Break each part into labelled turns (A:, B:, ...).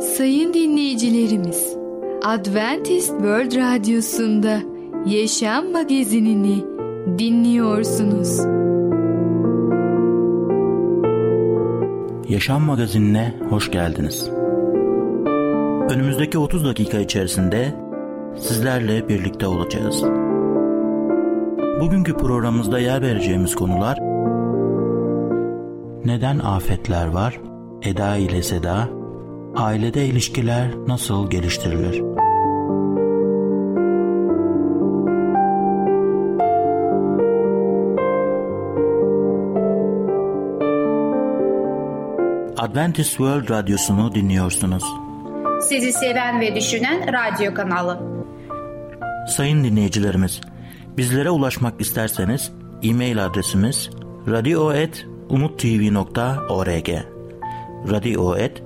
A: Sayın dinleyicilerimiz, Adventist World Radyosu'nda Yaşam Magazinini dinliyorsunuz.
B: Yaşam Magazinine hoş geldiniz. Önümüzdeki 30 dakika içerisinde sizlerle birlikte olacağız. Bugünkü programımızda yer vereceğimiz konular Neden afetler var? Eda ile Seda Ailede ilişkiler nasıl geliştirilir? Adventist World Radyosu'nu dinliyorsunuz.
C: Sizi seven ve düşünen radyo kanalı.
B: Sayın dinleyicilerimiz, bizlere ulaşmak isterseniz e-mail adresimiz radio.umutv.org radio.umutv.org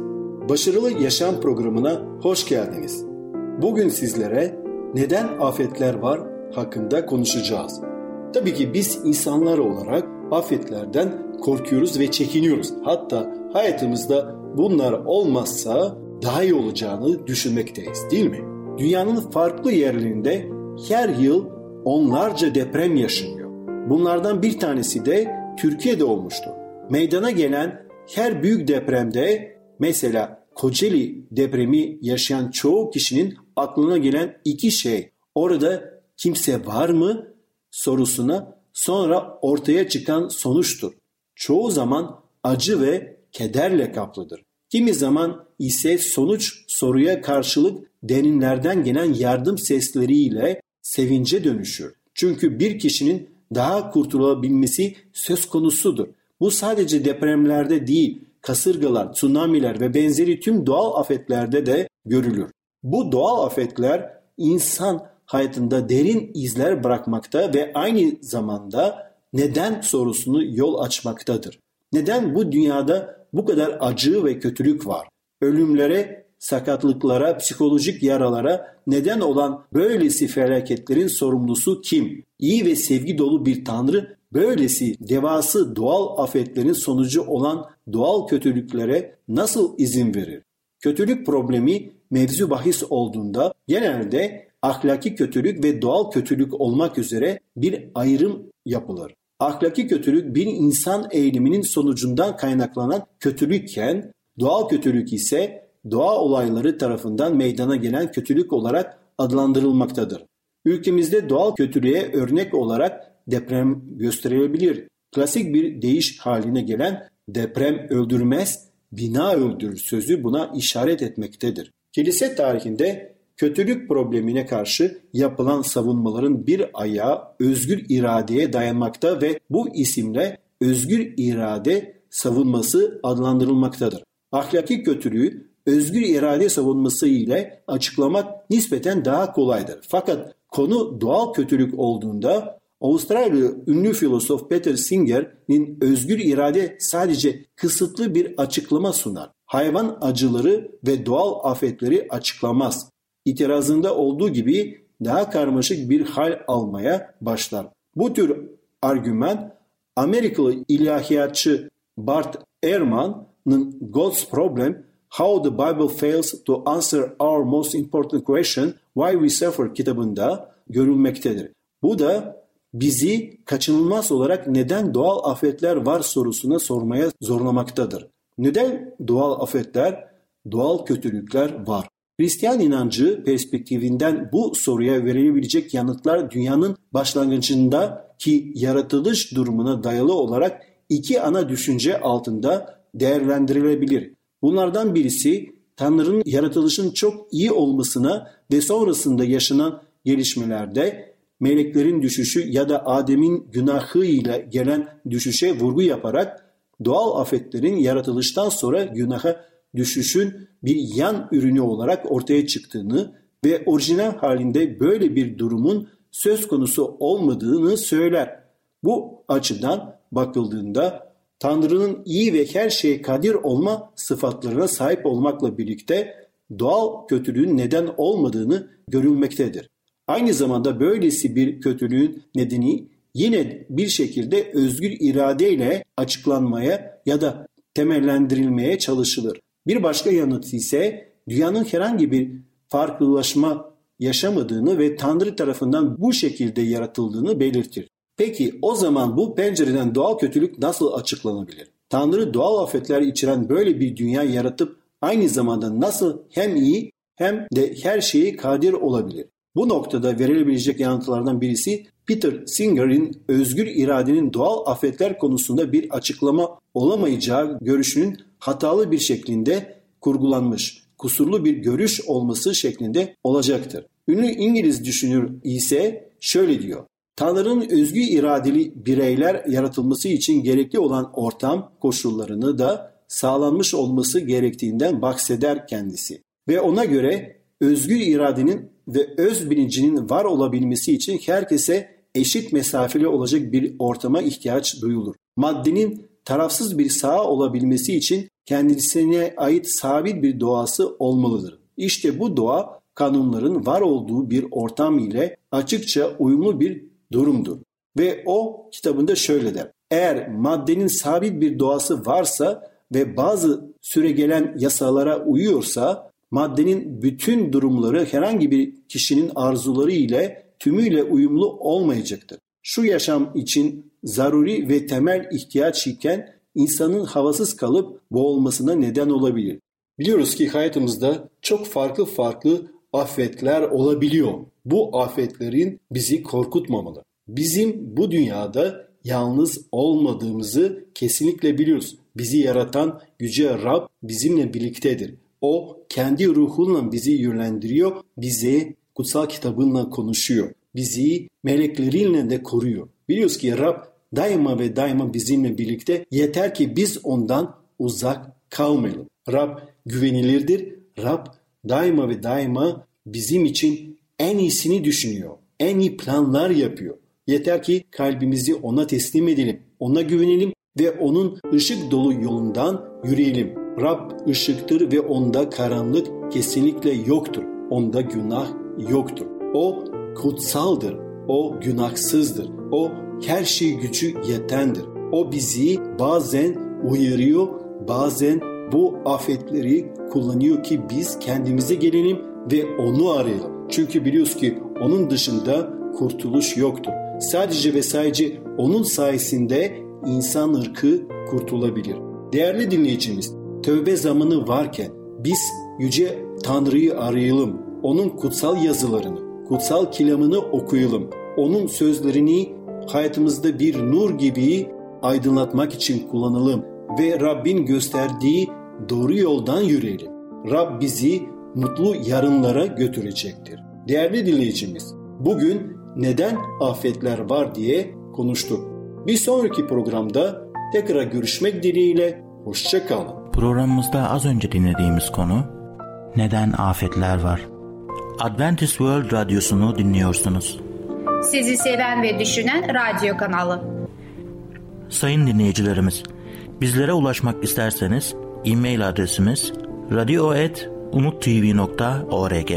D: Başarılı Yaşam programına hoş geldiniz. Bugün sizlere neden afetler var hakkında konuşacağız. Tabii ki biz insanlar olarak afetlerden korkuyoruz ve çekiniyoruz. Hatta hayatımızda bunlar olmazsa daha iyi olacağını düşünmekteyiz değil mi? Dünyanın farklı yerlerinde her yıl onlarca deprem yaşanıyor. Bunlardan bir tanesi de Türkiye'de olmuştu. Meydana gelen her büyük depremde mesela Kocaeli depremi yaşayan çoğu kişinin aklına gelen iki şey. Orada kimse var mı sorusuna sonra ortaya çıkan sonuçtur. Çoğu zaman acı ve kederle kaplıdır. Kimi zaman ise sonuç soruya karşılık derinlerden gelen yardım sesleriyle sevince dönüşür. Çünkü bir kişinin daha kurtulabilmesi söz konusudur. Bu sadece depremlerde değil, kasırgalar, tsunamiler ve benzeri tüm doğal afetlerde de görülür. Bu doğal afetler insan hayatında derin izler bırakmakta ve aynı zamanda neden sorusunu yol açmaktadır. Neden bu dünyada bu kadar acı ve kötülük var? Ölümlere, sakatlıklara, psikolojik yaralara neden olan böylesi felaketlerin sorumlusu kim? İyi ve sevgi dolu bir tanrı böylesi devası doğal afetlerin sonucu olan doğal kötülüklere nasıl izin verir? Kötülük problemi mevzu bahis olduğunda genelde ahlaki kötülük ve doğal kötülük olmak üzere bir ayrım yapılır. Ahlaki kötülük bir insan eğiliminin sonucundan kaynaklanan kötülükken doğal kötülük ise doğa olayları tarafından meydana gelen kötülük olarak adlandırılmaktadır. Ülkemizde doğal kötülüğe örnek olarak deprem gösterilebilir. Klasik bir değiş haline gelen deprem öldürmez, bina öldürür sözü buna işaret etmektedir. Kilise tarihinde kötülük problemine karşı yapılan savunmaların bir ayağı özgür iradeye dayanmakta ve bu isimle özgür irade savunması adlandırılmaktadır. Ahlaki kötülüğü özgür irade savunması ile açıklamak nispeten daha kolaydır. Fakat konu doğal kötülük olduğunda Avustralyalı ünlü filozof Peter Singer'in özgür irade sadece kısıtlı bir açıklama sunar. Hayvan acıları ve doğal afetleri açıklamaz. İtirazında olduğu gibi daha karmaşık bir hal almaya başlar. Bu tür argüman Amerikalı ilahiyatçı Bart Ehrman'ın God's Problem How the Bible Fails to Answer Our Most Important Question Why We Suffer kitabında görülmektedir. Bu da bizi kaçınılmaz olarak neden doğal afetler var sorusuna sormaya zorlamaktadır. Neden doğal afetler, doğal kötülükler var? Hristiyan inancı perspektifinden bu soruya verilebilecek yanıtlar dünyanın başlangıcında ki yaratılış durumuna dayalı olarak iki ana düşünce altında değerlendirilebilir. Bunlardan birisi Tanrı'nın yaratılışın çok iyi olmasına ve sonrasında yaşanan gelişmelerde meleklerin düşüşü ya da Adem'in günahı ile gelen düşüşe vurgu yaparak doğal afetlerin yaratılıştan sonra günaha düşüşün bir yan ürünü olarak ortaya çıktığını ve orijinal halinde böyle bir durumun söz konusu olmadığını söyler. Bu açıdan bakıldığında Tanrı'nın iyi ve her şeye kadir olma sıfatlarına sahip olmakla birlikte doğal kötülüğün neden olmadığını görülmektedir. Aynı zamanda böylesi bir kötülüğün nedeni yine bir şekilde özgür iradeyle açıklanmaya ya da temellendirilmeye çalışılır. Bir başka yanıt ise dünyanın herhangi bir farklılaşma yaşamadığını ve Tanrı tarafından bu şekilde yaratıldığını belirtir. Peki o zaman bu pencereden doğal kötülük nasıl açıklanabilir? Tanrı doğal afetler içeren böyle bir dünya yaratıp aynı zamanda nasıl hem iyi hem de her şeyi kadir olabilir? Bu noktada verilebilecek yanıtlardan birisi Peter Singer'in özgür iradenin doğal afetler konusunda bir açıklama olamayacağı görüşünün hatalı bir şeklinde kurgulanmış, kusurlu bir görüş olması şeklinde olacaktır. Ünlü İngiliz düşünür ise şöyle diyor. Tanrı'nın özgü iradeli bireyler yaratılması için gerekli olan ortam koşullarını da sağlanmış olması gerektiğinden bahseder kendisi. Ve ona göre özgür iradenin ve öz bilincinin var olabilmesi için herkese eşit mesafeli olacak bir ortama ihtiyaç duyulur. Maddenin tarafsız bir saha olabilmesi için kendisine ait sabit bir doğası olmalıdır. İşte bu doğa kanunların var olduğu bir ortam ile açıkça uyumlu bir durumdur. Ve o kitabında şöyle der. Eğer maddenin sabit bir doğası varsa ve bazı süre gelen yasalara uyuyorsa maddenin bütün durumları herhangi bir kişinin arzuları ile tümüyle uyumlu olmayacaktır. Şu yaşam için zaruri ve temel ihtiyaç iken insanın havasız kalıp boğulmasına neden olabilir. Biliyoruz ki hayatımızda çok farklı farklı afetler olabiliyor. Bu afetlerin bizi korkutmamalı. Bizim bu dünyada yalnız olmadığımızı kesinlikle biliyoruz. Bizi yaratan Yüce Rab bizimle birliktedir. O kendi ruhunla bizi yönlendiriyor, bize kutsal kitabınla konuşuyor. Bizi melekleriyle de koruyor. Biliyoruz ki Rab daima ve daima bizimle birlikte yeter ki biz ondan uzak kalmayalım. Rab güvenilirdir. Rab daima ve daima bizim için en iyisini düşünüyor. En iyi planlar yapıyor. Yeter ki kalbimizi ona teslim edelim. Ona güvenelim ve onun ışık dolu yolundan yürüyelim. Rab ışıktır ve onda karanlık kesinlikle yoktur. Onda günah yoktur. O kutsaldır. O günahsızdır. O her şey gücü yetendir. O bizi bazen uyarıyor, bazen bu afetleri kullanıyor ki biz kendimize gelelim ve onu arayalım. Çünkü biliyoruz ki onun dışında kurtuluş yoktur. Sadece ve sadece onun sayesinde insan ırkı kurtulabilir. Değerli dinleyicimiz, tövbe zamanı varken biz Yüce Tanrı'yı arayalım. Onun kutsal yazılarını, kutsal kilamını okuyalım. Onun sözlerini hayatımızda bir nur gibi aydınlatmak için kullanalım ve Rabbin gösterdiği doğru yoldan yürüyelim. Rab bizi mutlu yarınlara götürecektir. Değerli dinleyicimiz, bugün neden afetler var diye konuştuk. Bir sonraki programda tekrar görüşmek dileğiyle hoşçakalın.
B: Programımızda az önce dinlediğimiz konu neden afetler var? Adventist World Radyosu'nu dinliyorsunuz.
C: Sizi seven ve düşünen radyo kanalı.
B: Sayın dinleyicilerimiz, bizlere ulaşmak isterseniz e-mail adresimiz radio.umutv.org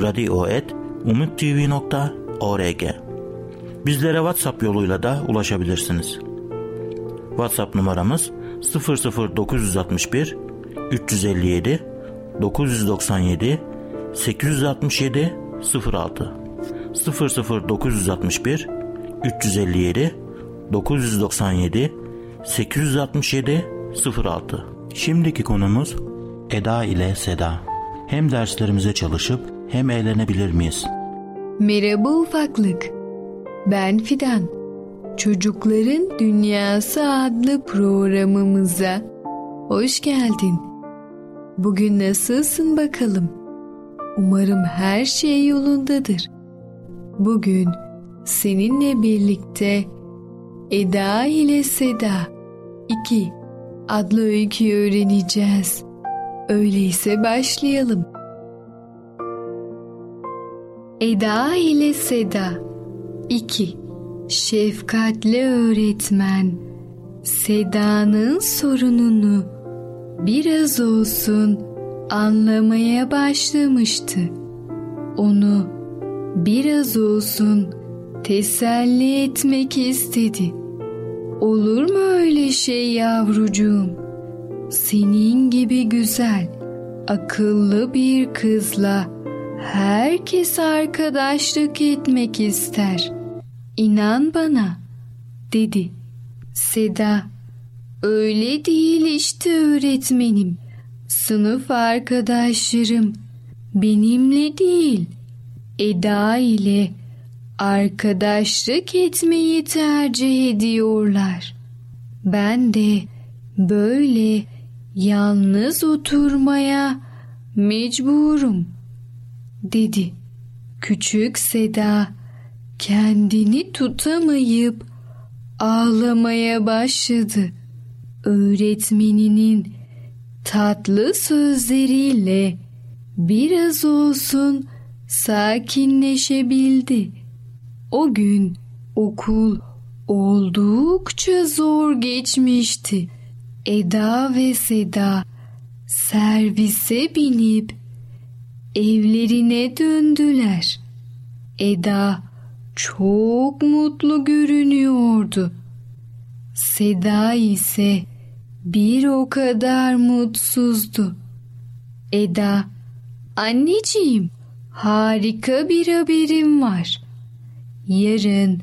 B: radio.umutv.org Bizlere WhatsApp yoluyla da ulaşabilirsiniz. WhatsApp numaramız 00961 357 997 867 06 00961 357 997 867 06 Şimdiki konumuz Eda ile Seda. Hem derslerimize çalışıp hem eğlenebilir miyiz?
A: Merhaba ufaklık. Ben Fidan. Çocukların Dünyası adlı programımıza hoş geldin. Bugün nasılsın bakalım? Umarım her şey yolundadır. Bugün seninle birlikte Eda ile Seda 2 adlı öyküyü öğreneceğiz. Öyleyse başlayalım. Eda ile Seda 2. Şefkatli öğretmen Seda'nın sorununu biraz olsun anlamaya başlamıştı. Onu biraz olsun teselli etmek istedi. Olur mu öyle şey yavrucuğum? Senin gibi güzel, akıllı bir kızla herkes arkadaşlık etmek ister. İnan bana, dedi. Seda, öyle değil işte öğretmenim. Sınıf arkadaşlarım benimle değil, Eda ile arkadaşlık etmeyi tercih ediyorlar. Ben de böyle yalnız oturmaya mecburum dedi. Küçük Seda kendini tutamayıp ağlamaya başladı. Öğretmeninin tatlı sözleriyle biraz olsun sakinleşebildi. O gün okul oldukça zor geçmişti. Eda ve Seda servise binip evlerine döndüler. Eda çok mutlu görünüyordu. Seda ise bir o kadar mutsuzdu. Eda, anneciğim, harika bir haberim var. Yarın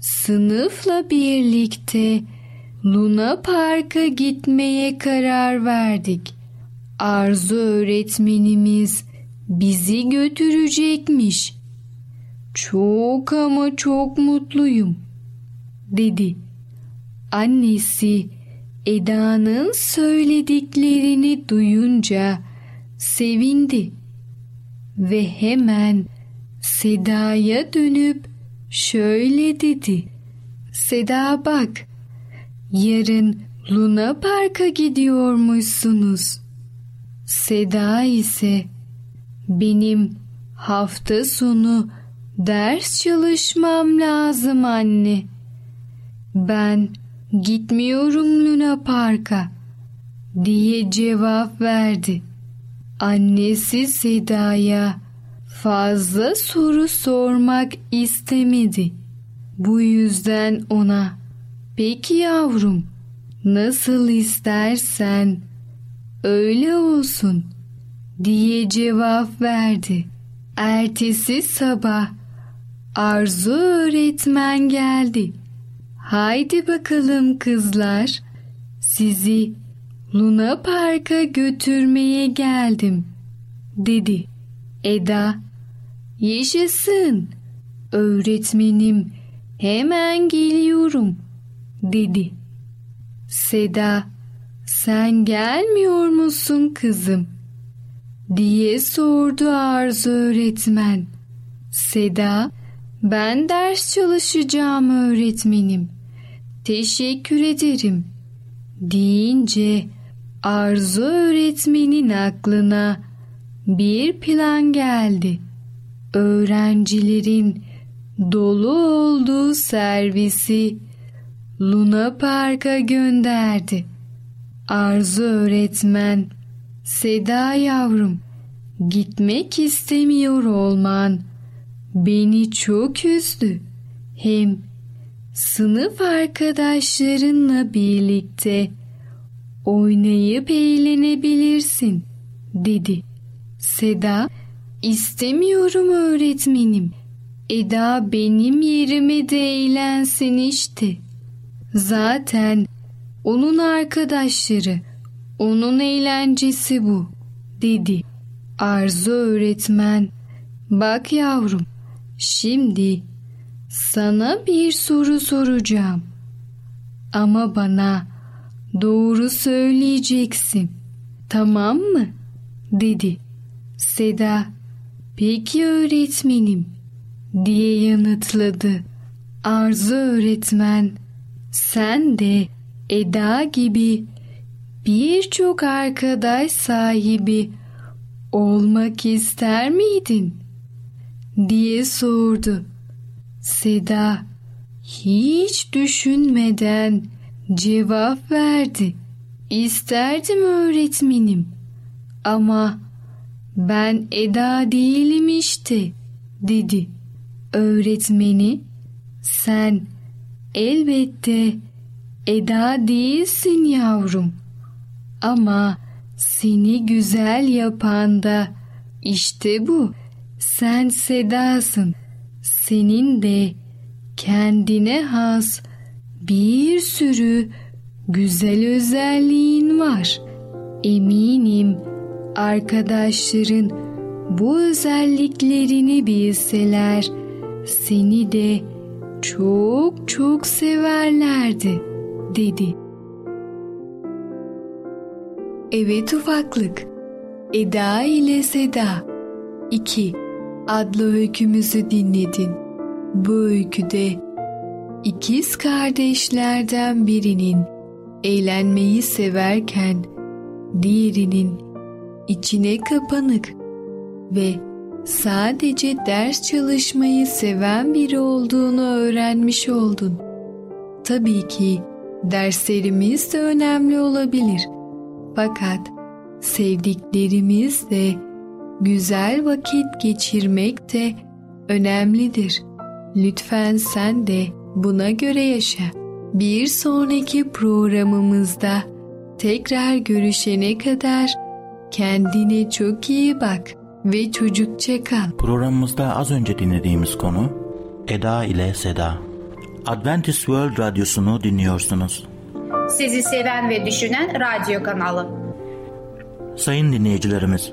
A: sınıfla birlikte Luna Park'a gitmeye karar verdik. Arzu öğretmenimiz bizi götürecekmiş. Çok ama çok mutluyum, dedi. Annesi Eda'nın söylediklerini duyunca sevindi ve hemen Seda'ya dönüp şöyle dedi. Seda bak, yarın Luna Park'a gidiyormuşsunuz. Seda ise benim hafta sonu ders çalışmam lazım anne. Ben gitmiyorum Luna Park'a diye cevap verdi. Annesi Seda'ya fazla soru sormak istemedi. Bu yüzden ona peki yavrum nasıl istersen öyle olsun diye cevap verdi. Ertesi sabah Arzu öğretmen geldi. Haydi bakalım kızlar, sizi Luna Park'a götürmeye geldim, dedi. Eda, yaşasın, öğretmenim, hemen geliyorum, dedi. Seda, sen gelmiyor musun kızım? diye sordu Arzu öğretmen. Seda, ben ders çalışacağım öğretmenim. Teşekkür ederim. Deyince Arzu öğretmenin aklına bir plan geldi. Öğrencilerin dolu olduğu servisi Luna Park'a gönderdi. Arzu öğretmen, Seda yavrum, gitmek istemiyor olman beni çok üzdü. Hem sınıf arkadaşlarınla birlikte oynayıp eğlenebilirsin dedi. Seda istemiyorum öğretmenim. Eda benim yerime de eğlensin işte. Zaten onun arkadaşları, onun eğlencesi bu dedi. Arzu öğretmen, bak yavrum Şimdi sana bir soru soracağım. Ama bana doğru söyleyeceksin. Tamam mı? dedi. Seda, peki öğretmenim diye yanıtladı. Arzu öğretmen, sen de Eda gibi birçok arkadaş sahibi olmak ister miydin? Diye sordu. Seda hiç düşünmeden cevap verdi. İsterdim öğretmenim ama ben Eda değilim işte dedi. Öğretmeni sen elbette Eda değilsin yavrum. Ama seni güzel yapan da işte bu. Sen Sedasın. Senin de kendine has bir sürü güzel özelliğin var. Eminim arkadaşların bu özelliklerini bilseler seni de çok çok severlerdi dedi. Evet ufaklık. Eda ile Seda 2 adlı öykümüzü dinledin. Bu öyküde ikiz kardeşlerden birinin eğlenmeyi severken diğerinin içine kapanık ve sadece ders çalışmayı seven biri olduğunu öğrenmiş oldun. Tabii ki derslerimiz de önemli olabilir. Fakat sevdiklerimizle güzel vakit geçirmek de önemlidir. Lütfen sen de buna göre yaşa. Bir sonraki programımızda tekrar görüşene kadar kendine çok iyi bak ve çocukça kal.
B: Programımızda az önce dinlediğimiz konu Eda ile Seda. Adventist World Radyosu'nu dinliyorsunuz.
C: Sizi seven ve düşünen radyo kanalı.
B: Sayın dinleyicilerimiz,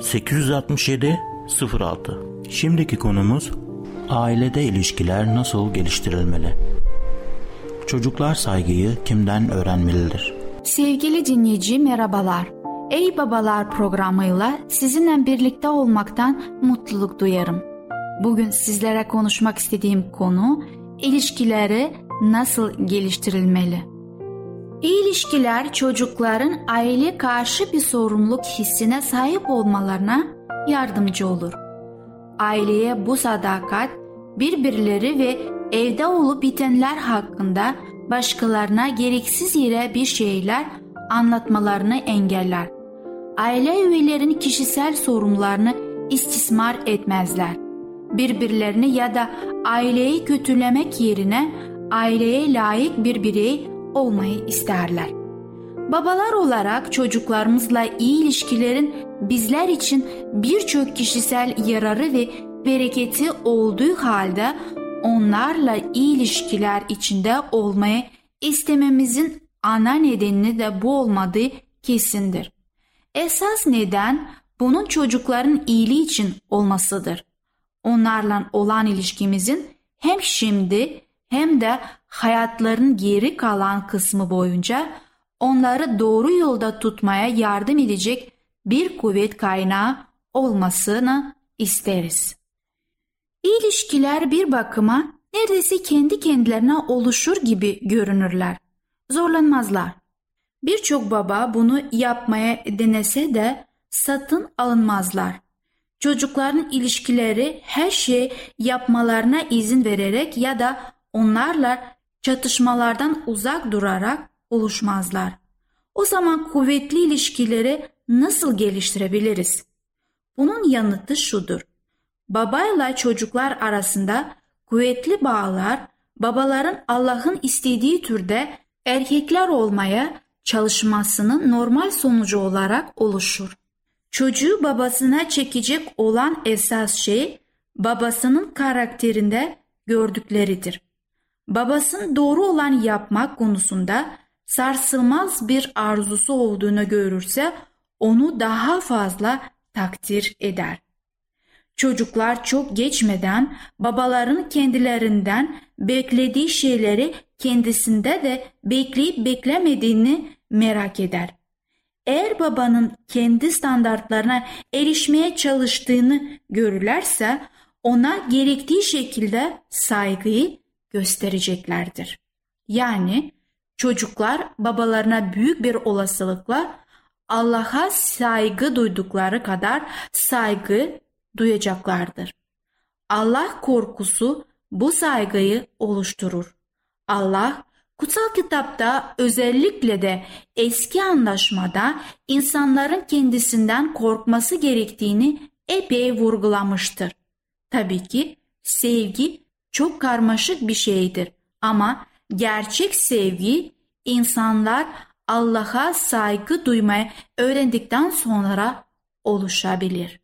B: 867 06 Şimdiki konumuz ailede ilişkiler nasıl geliştirilmeli? Çocuklar saygıyı kimden öğrenmelidir?
E: Sevgili dinleyici merhabalar. Ey Babalar programıyla sizinle birlikte olmaktan mutluluk duyarım. Bugün sizlere konuşmak istediğim konu ilişkileri nasıl geliştirilmeli? İlişkiler çocukların aile karşı bir sorumluluk hissine sahip olmalarına yardımcı olur. Aileye bu sadakat birbirleri ve evde olup bitenler hakkında başkalarına gereksiz yere bir şeyler anlatmalarını engeller. Aile üyelerin kişisel sorunlarını istismar etmezler. Birbirlerini ya da aileyi kötülemek yerine aileye layık bir birey olmayı isterler. Babalar olarak çocuklarımızla iyi ilişkilerin bizler için birçok kişisel yararı ve bereketi olduğu halde onlarla iyi ilişkiler içinde olmayı istememizin ana nedeni de bu olmadığı kesindir. Esas neden bunun çocukların iyiliği için olmasıdır. Onlarla olan ilişkimizin hem şimdi hem de hayatların geri kalan kısmı boyunca onları doğru yolda tutmaya yardım edecek bir kuvvet kaynağı olmasını isteriz. İlişkiler bir bakıma neredeyse kendi kendilerine oluşur gibi görünürler. Zorlanmazlar. Birçok baba bunu yapmaya denese de satın alınmazlar. Çocukların ilişkileri her şey yapmalarına izin vererek ya da onlarla çatışmalardan uzak durarak oluşmazlar. O zaman kuvvetli ilişkileri nasıl geliştirebiliriz? Bunun yanıtı şudur. Babayla çocuklar arasında kuvvetli bağlar babaların Allah'ın istediği türde erkekler olmaya çalışmasının normal sonucu olarak oluşur. Çocuğu babasına çekecek olan esas şey babasının karakterinde gördükleridir. Babasının doğru olan yapmak konusunda sarsılmaz bir arzusu olduğunu görürse onu daha fazla takdir eder. Çocuklar çok geçmeden babaların kendilerinden beklediği şeyleri kendisinde de bekleyip beklemediğini merak eder. Eğer babanın kendi standartlarına erişmeye çalıştığını görürlerse ona gerektiği şekilde saygıyı göstereceklerdir. Yani çocuklar babalarına büyük bir olasılıkla Allah'a saygı duydukları kadar saygı duyacaklardır. Allah korkusu bu saygıyı oluşturur. Allah kutsal kitapta özellikle de eski anlaşmada insanların kendisinden korkması gerektiğini epey vurgulamıştır. Tabii ki sevgi çok karmaşık bir şeydir ama gerçek sevgi insanlar Allah'a saygı duymaya öğrendikten sonra oluşabilir.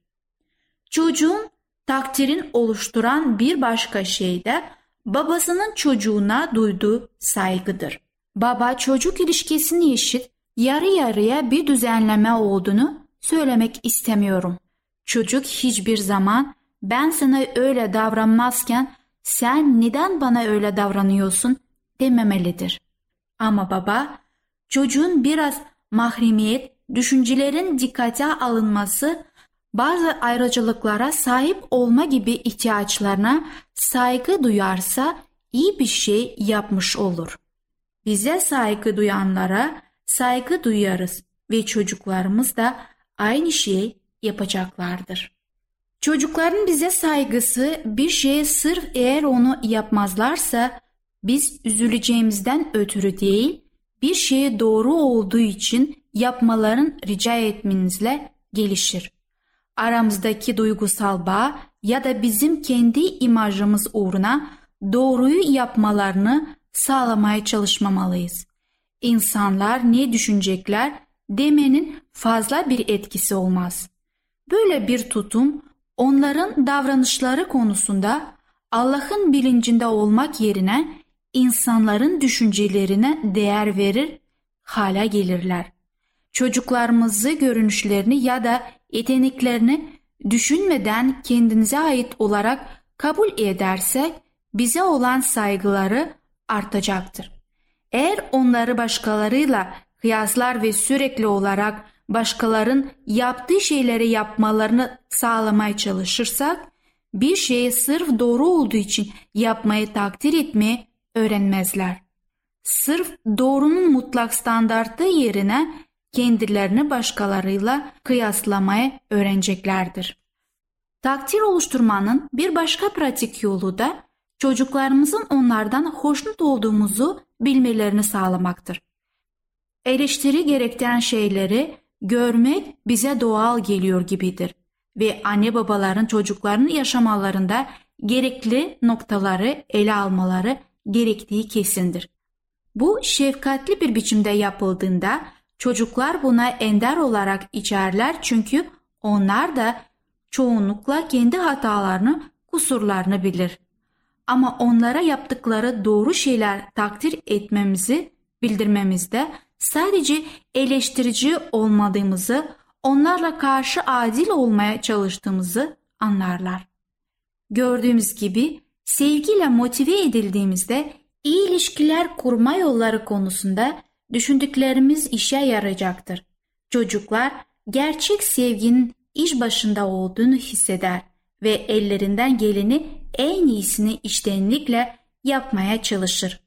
E: Çocuğun takdirin oluşturan bir başka şey de babasının çocuğuna duyduğu saygıdır. Baba çocuk ilişkisini eşit yarı yarıya bir düzenleme olduğunu söylemek istemiyorum. Çocuk hiçbir zaman ben sana öyle davranmazken sen neden bana öyle davranıyorsun dememelidir. Ama baba çocuğun biraz mahremiyet, düşüncelerin dikkate alınması, bazı ayrıcalıklara sahip olma gibi ihtiyaçlarına saygı duyarsa iyi bir şey yapmış olur. Bize saygı duyanlara saygı duyarız ve çocuklarımız da aynı şeyi yapacaklardır. Çocukların bize saygısı bir şeye sırf eğer onu yapmazlarsa biz üzüleceğimizden ötürü değil, bir şeye doğru olduğu için yapmaların rica etmenizle gelişir. Aramızdaki duygusal bağ ya da bizim kendi imajımız uğruna doğruyu yapmalarını sağlamaya çalışmamalıyız. İnsanlar ne düşünecekler demenin fazla bir etkisi olmaz. Böyle bir tutum onların davranışları konusunda Allah'ın bilincinde olmak yerine insanların düşüncelerine değer verir hala gelirler. Çocuklarımızı görünüşlerini ya da yeteneklerini düşünmeden kendinize ait olarak kabul edersek bize olan saygıları artacaktır. Eğer onları başkalarıyla kıyaslar ve sürekli olarak başkaların yaptığı şeyleri yapmalarını sağlamaya çalışırsak, bir şeyi sırf doğru olduğu için yapmayı takdir etmeye öğrenmezler. Sırf doğrunun mutlak standartı yerine kendilerini başkalarıyla kıyaslamaya öğreneceklerdir. Takdir oluşturmanın bir başka pratik yolu da çocuklarımızın onlardan hoşnut olduğumuzu bilmelerini sağlamaktır. Eleştiri gerektiren şeyleri görmek bize doğal geliyor gibidir ve anne babaların çocuklarının yaşamalarında gerekli noktaları ele almaları gerektiği kesindir. Bu şefkatli bir biçimde yapıldığında çocuklar buna ender olarak içerler çünkü onlar da çoğunlukla kendi hatalarını, kusurlarını bilir. Ama onlara yaptıkları doğru şeyler takdir etmemizi bildirmemizde sadece eleştirici olmadığımızı, onlarla karşı adil olmaya çalıştığımızı anlarlar. Gördüğümüz gibi sevgiyle motive edildiğimizde iyi ilişkiler kurma yolları konusunda düşündüklerimiz işe yarayacaktır. Çocuklar gerçek sevginin iş başında olduğunu hisseder ve ellerinden geleni en iyisini içtenlikle yapmaya çalışır.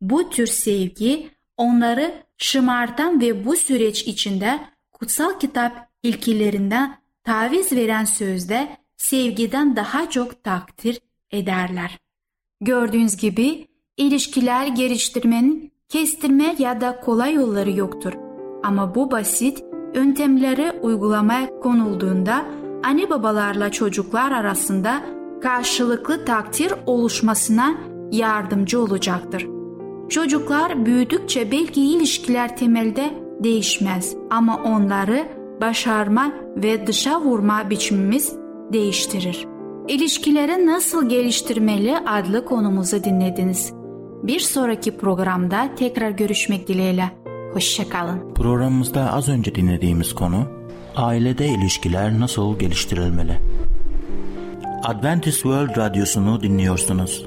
E: Bu tür sevgi onları şımartan ve bu süreç içinde kutsal kitap ilkelerinden taviz veren sözde sevgiden daha çok takdir ederler. Gördüğünüz gibi ilişkiler geliştirmenin kestirme ya da kolay yolları yoktur. Ama bu basit yöntemleri uygulamaya konulduğunda anne babalarla çocuklar arasında karşılıklı takdir oluşmasına yardımcı olacaktır. Çocuklar büyüdükçe belki ilişkiler temelde değişmez ama onları başarma ve dışa vurma biçimimiz değiştirir. İlişkileri nasıl geliştirmeli adlı konumuzu dinlediniz. Bir sonraki programda tekrar görüşmek dileğiyle. Hoşçakalın.
B: Programımızda az önce dinlediğimiz konu ailede ilişkiler nasıl geliştirilmeli? Adventist World Radyosu'nu dinliyorsunuz.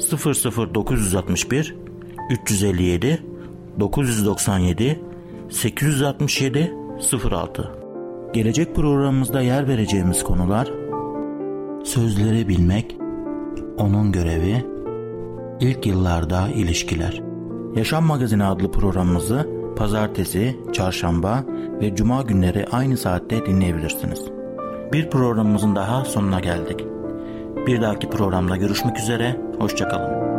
B: 00961 357 997 867 06 Gelecek programımızda yer vereceğimiz konular Sözleri bilmek, onun görevi, ilk yıllarda ilişkiler. Yaşam Magazini adlı programımızı pazartesi, çarşamba ve cuma günleri aynı saatte dinleyebilirsiniz. Bir programımızın daha sonuna geldik. Bir dahaki programda görüşmek üzere, hoşçakalın.